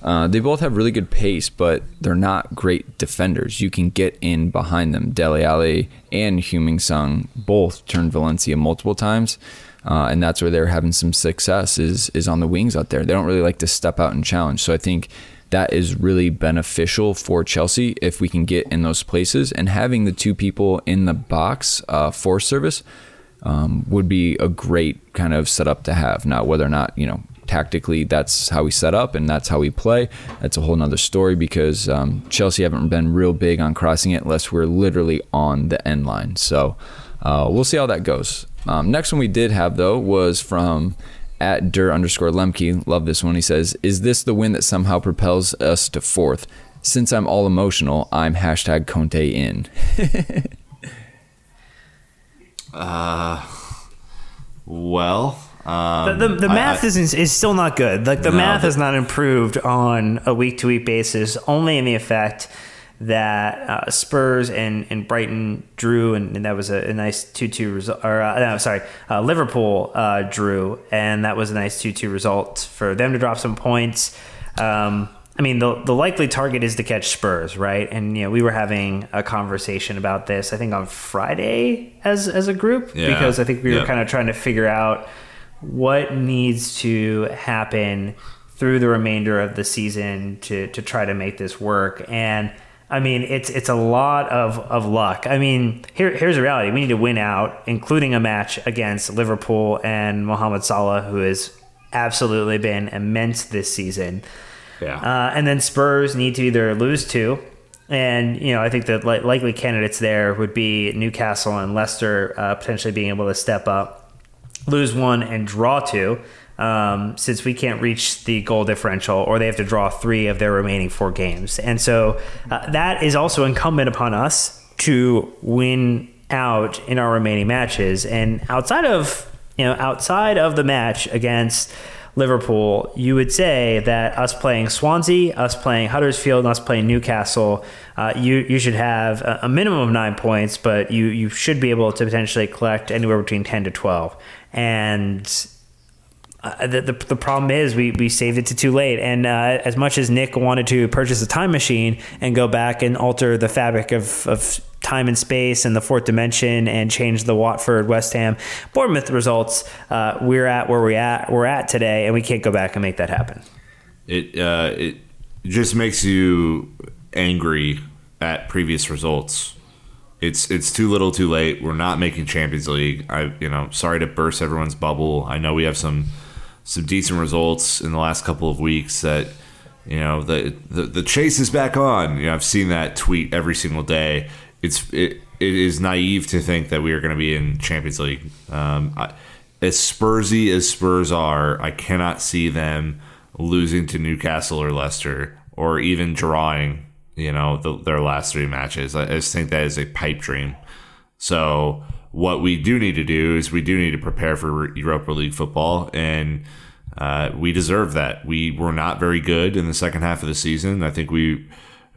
Uh, they both have really good pace, but they're not great defenders. You can get in behind them. Dele Alli and Heung-min Son both turned Valencia multiple times, uh, and that's where they're having some success. Is is on the wings out there. They don't really like to step out and challenge. So I think that is really beneficial for Chelsea if we can get in those places and having the two people in the box uh, for service um, would be a great kind of setup to have. Now, whether or not, you know, tactically that's how we set up and that's how we play, that's a whole nother story because um, Chelsea haven't been real big on crossing it unless we're literally on the end line. So uh, we'll see how that goes. Um, next one we did have, though, was from at Dur underscore Lemke. Love this one. He says, Is this the win that somehow propels us to fourth? Since I'm all emotional, I'm hashtag Conte in. Well, um, The, the, the I- math I- is is still not good. Like the No, math but- has not improved on a week to week basis, only in the effect that uh, Spurs and, and Brighton drew, and, and that was a, a nice two two result. Or uh, no, sorry, uh, Liverpool uh, drew, and that was a nice two two result for them to drop some points. Um, I mean, the the likely target is to catch Spurs, right? And you know, we were having a conversation about this. I think on Friday as as a group Yeah. because I think we were kind of trying to figure out what needs to happen through the remainder of the season to to try to make this work and I mean it's it's a lot of, of luck. I mean here here's the reality. We need to win out, including a match against Liverpool and Mohamed Salah, who has absolutely been immense this season. Yeah. Uh, and then Spurs need to either lose two And you know, I think the li- likely candidates there would be Newcastle and Leicester uh, potentially being able to step up, lose one and draw two. Um, since we can't reach the goal differential, or they have to draw three of their remaining four games, and so uh, that is also incumbent upon us to win out in our remaining matches. And outside of you know, outside of the match against Liverpool, you would say that us playing Swansea, us playing Huddersfield, and us playing Newcastle, uh, you you should have a, a, minimum of nine points, but you you should be able to potentially collect anywhere between ten to twelve. And uh, the, the, the problem is we, we saved it to too late. And uh, as much as Nick wanted to purchase a time machine and go back and alter the fabric of, of time and space and the fourth dimension and change the Watford, West Ham, Bournemouth results, uh, we're at where we at we're at today, and we can't go back and make that happen. It uh, it just makes you angry at previous results. It's it's too little, too late. We're not making Champions League. I you know sorry to burst everyone's bubble. I know we have some some decent results in the last couple of weeks that you know the, the the chase is back on. You know I've seen that tweet every single day. It's it, it is naive to think that we are going to be in Champions League. Um, I, as Spursy as Spurs are, I cannot see them losing to Newcastle or Leicester or even drawing. You know the, their last three matches. I, I just think that is a pipe dream. So what we do need to do is we do need to prepare for Europa League football, and uh, we deserve that. We were not very good in the second half of the season. I think we,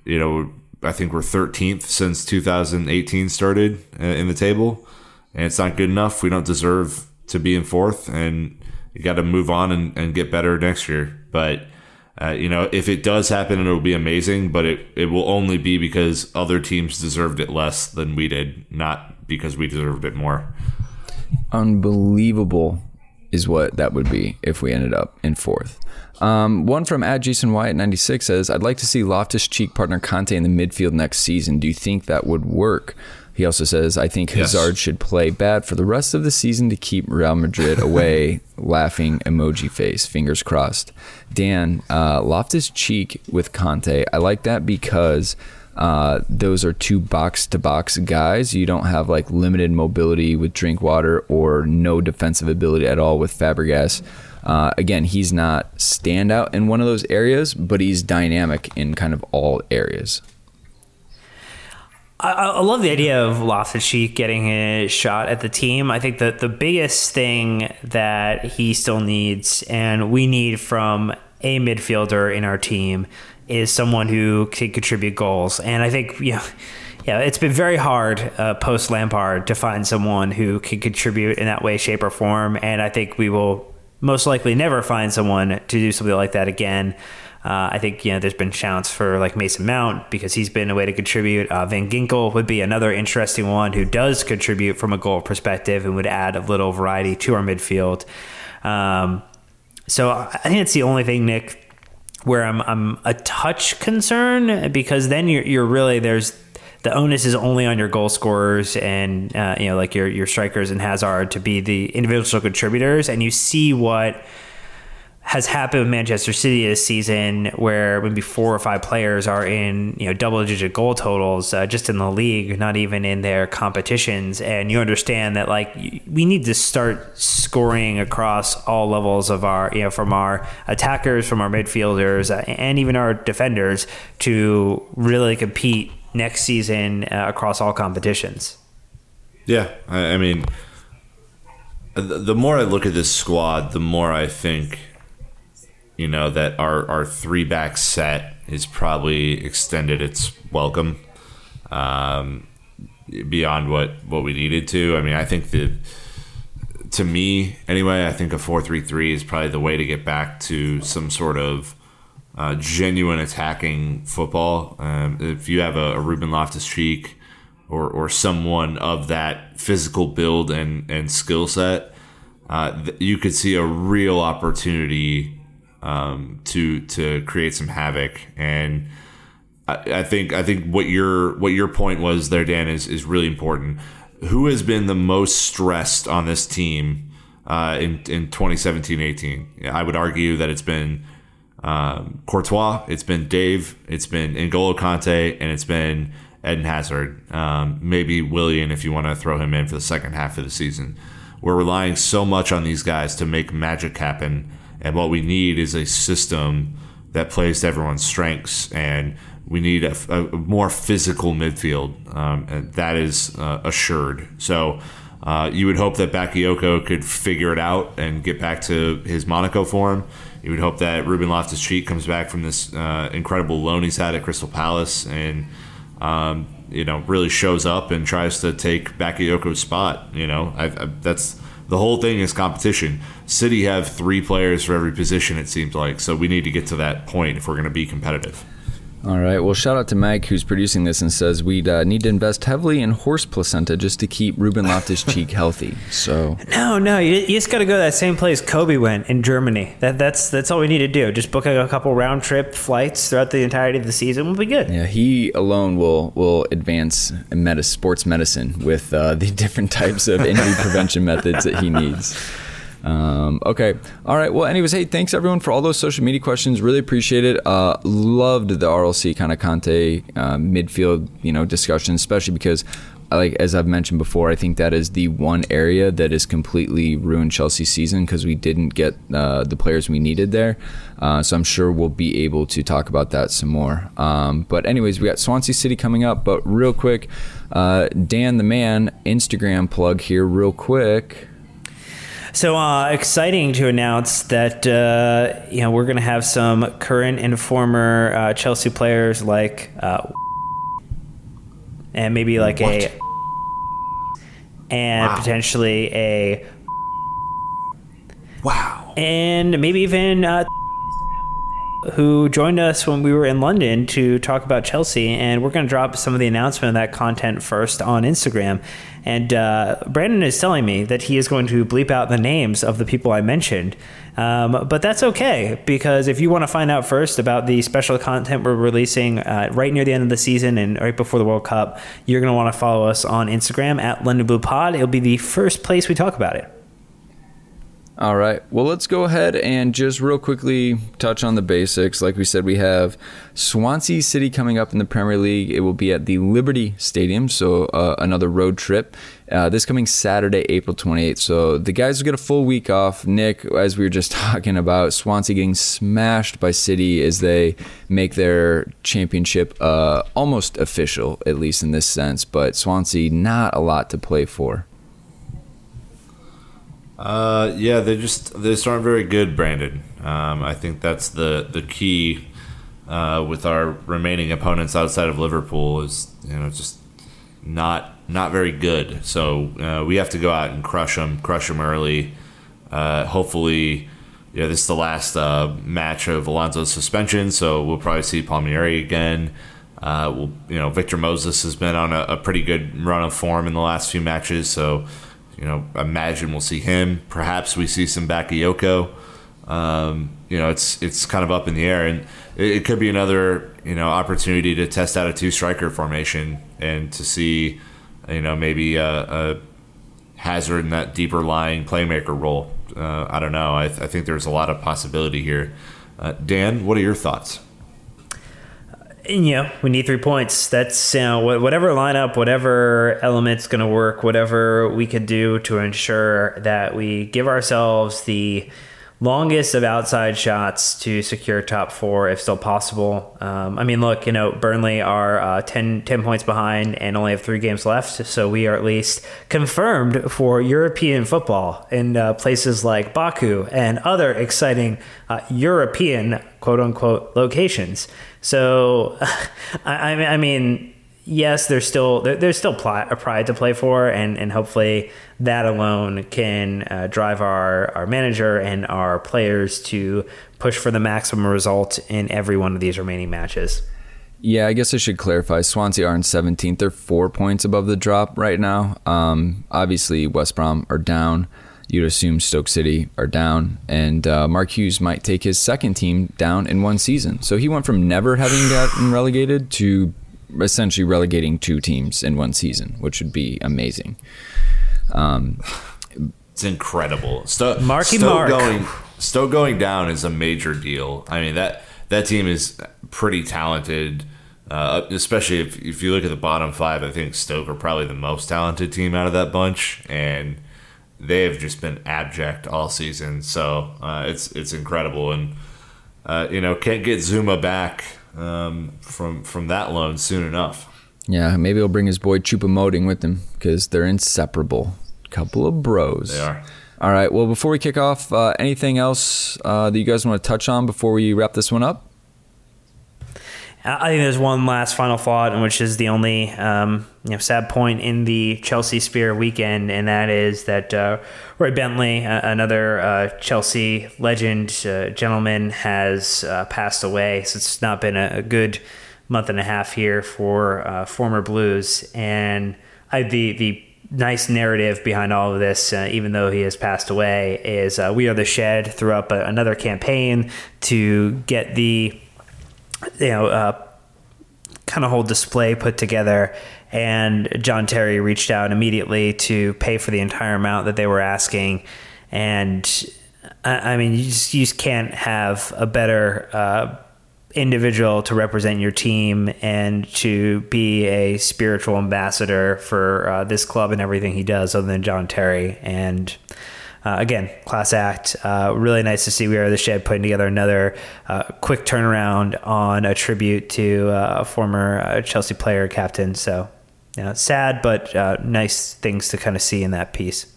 you know, I think we're 13th since 2018 started uh, in the table, and it's not good enough. We don't deserve to be in fourth, and you got to move on and, and get better next year. But uh, you know, if it does happen, it'll be amazing. But it, it will only be because other teams deserved it less than we did, not because we deserved it more. Unbelievable is what that would be if we ended up in fourth. Um, one from at Jason Wyatt 96 says, I'd like to see Loftus Cheek partner Kante in the midfield next season. Do you think that would work? He also says, I think Hazard yes. should play bad for the rest of the season to keep Real Madrid away. Laughing emoji face, fingers crossed. Dan, uh, Loftus Cheek with Kante. I like that because uh, those are two box to box guys. You don't have like limited mobility with Drinkwater or no defensive ability at all with Fabregas. Uh, again, he's not standout in one of those areas, but he's dynamic in kind of all areas. I, I love the idea of Loftus-Cheek getting a shot at the team. I think that the biggest thing that he still needs, and we need from a midfielder in our team, is someone who can contribute goals. And I think, know, yeah, it's been very hard uh, post Lampard to find someone who can contribute in that way, shape, or form. And I think we will most likely never find someone to do something like that again. Uh, I think you know there's been shouts for like Mason Mount because he's been a way to contribute. Uh, Van Ginkel would be another interesting one who does contribute from a goal perspective and would add a little variety to our midfield. Um, so I think it's the only thing, Nick, where I'm I'm a touch concerned because then you're you're really there's the onus is only on your goal scorers and uh, you know like your your strikers and Hazard to be the individual contributors. And you see what has happened with Manchester City this season, where maybe four or five players are in you know double digit goal totals uh, just in the league, not even in their competitions, and you understand that like we need to start scoring across all levels of our you know from our attackers, from our midfielders, uh, and even our defenders to really compete next season uh, across all competitions. Yeah, I, I mean, the more I look at this squad, the more I think you know that our our three back set is probably extended its welcome um, beyond what what we needed to. I mean, I think that to me anyway, I think a four three three is probably the way to get back to some sort of uh, genuine attacking football. Um, if you have a, a Ruben Loftus Cheek or or someone of that physical build and and skill set. Uh, you could see a real opportunity um, to to create some havoc. And I, I, think I think what your what your point was there, Dan, is is really important. Who has been the most stressed on this team uh, in in 2017-18? I would argue that it's been um, Courtois, it's been Dave, it's been N'Golo Kante, and it's been Eden Hazard. Um, maybe Willian if you want to throw him in for the second half of the season. We're relying so much on these guys to make magic happen, and what we need is a system that plays to everyone's strengths, and we need a, a more physical midfield, um, and that is uh, assured. So. Uh, you would hope that Bakayoko could figure it out and get back to his Monaco form. You would hope that Ruben Loftus Cheek comes back from this uh, incredible loan he's had at Crystal Palace and um, you know really shows up and tries to take Bakayoko's spot. You know, I, I, that's the whole thing is competition. City have three players for every position. It seems like so we need to get to that point if we're going to be competitive. All right. Well, shout out to Mike who's producing this and says we uh, need to invest heavily in horse placenta just to keep Ruben Loftus Cheek healthy. So No, no, you, you just got to go to that same place Kobe went in Germany. That that's that's all we need to do. Just book a, couple round trip flights throughout the entirety of the season. We'll be good. yeah, he alone will will advance in meta, sports medicine with uh, the different types of injury prevention methods that he needs. Um, okay. All right. Well, anyways, hey, thanks everyone for all those social media questions. Really appreciate it. Uh, loved the RLC kind of Kante uh, midfield, you know, discussion, especially because, like as I've mentioned before, I think that is the one area that is completely ruined Chelsea's season because we didn't get uh, the players we needed there. Uh, so I'm sure we'll be able to talk about that some more. Um, but anyways, we got Swansea City coming up. But real quick, uh, Dan the man Instagram plug here, real quick. So uh, exciting to announce that uh, you know we're going to have some current and former uh, Chelsea players like uh, and maybe like a and potentially a Wow. and maybe even uh, who joined us when we were in London to talk about Chelsea. And we're going to drop some of the announcement of that content first on Instagram. And uh, Brandon is telling me that he is going to bleep out the names of the people I mentioned. Um, but that's okay because if you want to find out first about the special content we're releasing uh, right near the end of the season and right before the World Cup, you're going to want to follow us on Instagram at London Blue Pod. It'll be the first place we talk about it. All right. Well, let's go ahead and just real quickly touch on the basics. Like we said, we have Swansea City coming up in the Premier League. It will be at the Liberty Stadium, so uh, another road trip. Uh, this coming Saturday, April 28th. So the guys will get a full week off. Nick, as we were just talking about, Swansea getting smashed by City as they make their championship uh, almost official, at least in this sense. But Swansea, not a lot to play for. Uh, yeah, they just they just aren't very good, Brandon. Um, I think that's the the key uh, with our remaining opponents outside of Liverpool is you know just not not very good. So uh, we have to go out and crush them, crush them early. Uh, hopefully, yeah, this is the last uh, match of Alonso's suspension, so we'll probably see Palmieri again. Uh, we'll, you know, Victor Moses has been on a, a pretty good run of form in the last few matches, so you know, imagine we'll see him. Perhaps we see some Bakayoko. Um, you know, it's it's kind of up in the air, and it, it, could be another you know opportunity to test out a two striker formation and to see, you know, maybe a, a Hazard in that deeper lying playmaker role. Uh, I don't know. I, th- I, think there's a lot of possibility here. Uh, Dan, what are your thoughts? You know, we need three points. That's you know, whatever lineup, whatever element's going to work, whatever we could do to ensure that we give ourselves the longest of outside shots to secure top four if still possible. Um, I mean, look, you know, Burnley are uh, 10, 10 points behind and only have three games left, so we are at least confirmed for European football in uh, places like Baku and other exciting uh, European quote unquote locations. So, I, I mean, yes, there's still there's still a pride to play for, and and hopefully that alone can uh, drive our our manager and our players to push for the maximum result in every one of these remaining matches. Yeah, I guess I should clarify. Swansea are in 17th. They're four points above the drop right now. Um, obviously, West Brom are down. You'd assume Stoke City are down, and uh, Mark Hughes might take his second team down in one season. So he went from never having gotten relegated to essentially relegating two teams in one season, which would be amazing. Um, it's incredible. Sto- Marky Stoke Mark. going Stoke going down is a major deal. I mean that that team is pretty talented. Uh, especially if, if you look at the bottom five, I think Stoke are probably the most talented team out of that bunch, and they have just been abject all season. So uh, it's it's incredible, and uh, you know can't get Zouma back um, from from that loan soon enough. Yeah, maybe he'll bring his boy Choupo-Moting with him because they're inseparable. Couple of bros. They are. All right. Well, before we kick off, uh, anything else uh, that you guys want to touch on before we wrap this one up? I think there's one last final thought, which is the only um, you know sad point in the Chelsea Spear weekend, and that is that uh, Roy Bentley, uh, another uh, Chelsea legend, uh, gentleman, has uh, passed away. So it's not been a, a, good month and a half here for uh, former Blues, and I, the the nice narrative behind all of this, even though he has passed away, is We Are the Shed threw up a, another campaign to get the you know, uh, kind of whole display put together. And John Terry reached out immediately to pay for the entire amount that they were asking. And I, I mean, you just, you just can't have a better uh, individual to represent your team and to be a spiritual ambassador for uh, this club and everything he does, other than John Terry. And uh, again, class act. Uh, really nice to see We Are the Shed putting together another uh, quick turnaround on a tribute to uh, a former uh, Chelsea player captain. So, yeah, sad, but nice things to kind of see in that piece.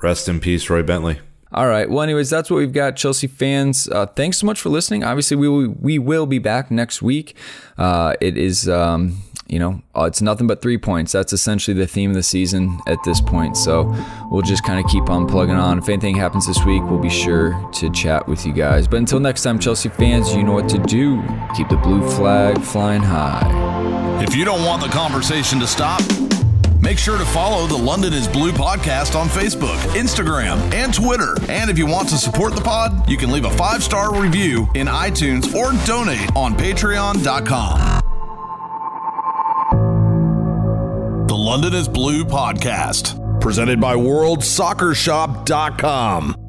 Rest in peace, Roy Bentley. All right. Well, anyways, that's what we've got, Chelsea fans. Uh, thanks so much for listening. Obviously, we will, we will be back next week. Uh, it is um, you know, uh, it's nothing but three points. That's essentially the theme of the season at this point. So we'll just kind of keep on plugging on. If anything happens this week, we'll be sure to chat with you guys. But until next time, Chelsea fans, you know what to do. Keep the blue flag flying high. If you don't want the conversation to stop, Make sure to follow the London is Blue podcast on Facebook, Instagram, and Twitter. And if you want to support the pod, you can leave a five star review in iTunes or donate on patreon.com. The London is Blue podcast, presented by WorldSoccerShop.com.